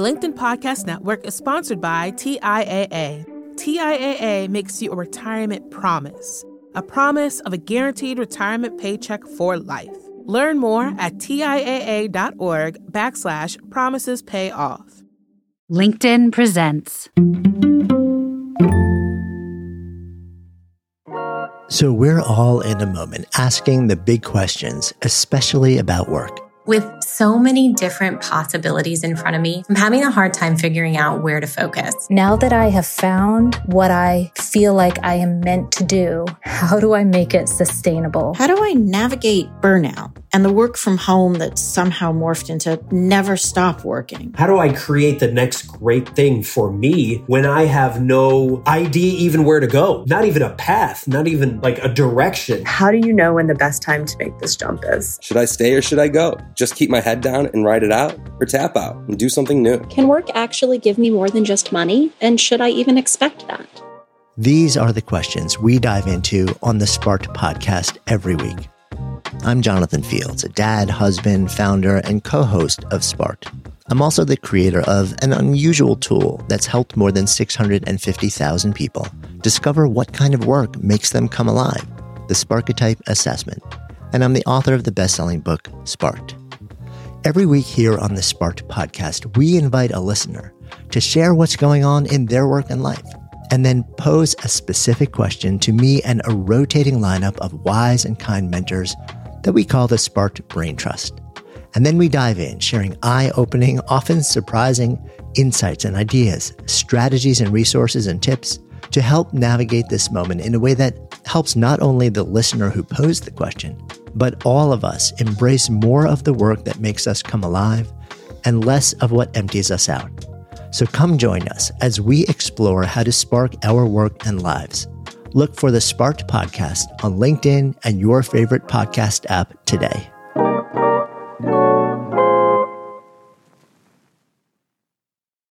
The LinkedIn Podcast Network is sponsored by TIAA. TIAA makes you a retirement promise, a promise of a guaranteed retirement paycheck for life. Learn more at TIAA.org backslash promises pay off. LinkedIn presents. So, we're all in a moment asking the big questions, especially about work. With so many different possibilities in front of me, I'm having a hard time figuring out where to focus. Now that I have found what I feel like I am meant to do, how do I make it sustainable? How do I navigate burnout and the work from home that's somehow morphed into never stop working? How do I create the next great thing for me when I have no idea even where to go? Not even a path, not even like a direction. How do you know when the best time to make this jump is? Should I stay or should I go? Just keep my head down and ride it out or tap out and do something new? Can work actually give me more than just money? And should I even expect that? These are the questions we dive into on the Sparked podcast every week. I'm Jonathan Fields, a dad, husband, founder, and co host of Sparked. I'm also the creator of an unusual tool that's helped more than 650,000 people discover what kind of work makes them come alive the Sparketype Assessment. And I'm the author of the best selling book, Sparked. Every week here on the Sparked podcast, we invite a listener to share what's going on in their work and life, and then pose a specific question to me and a rotating lineup of wise and kind mentors that we call the Sparked Brain Trust. And then we dive in, sharing eye opening, often surprising insights and ideas, strategies and resources and tips to help navigate this moment in a way that helps not only the listener who posed the question, but all of us embrace more of the work that makes us come alive and less of what empties us out. So come join us as we explore how to spark our work and lives. Look for the Sparked podcast on LinkedIn and your favorite podcast app today.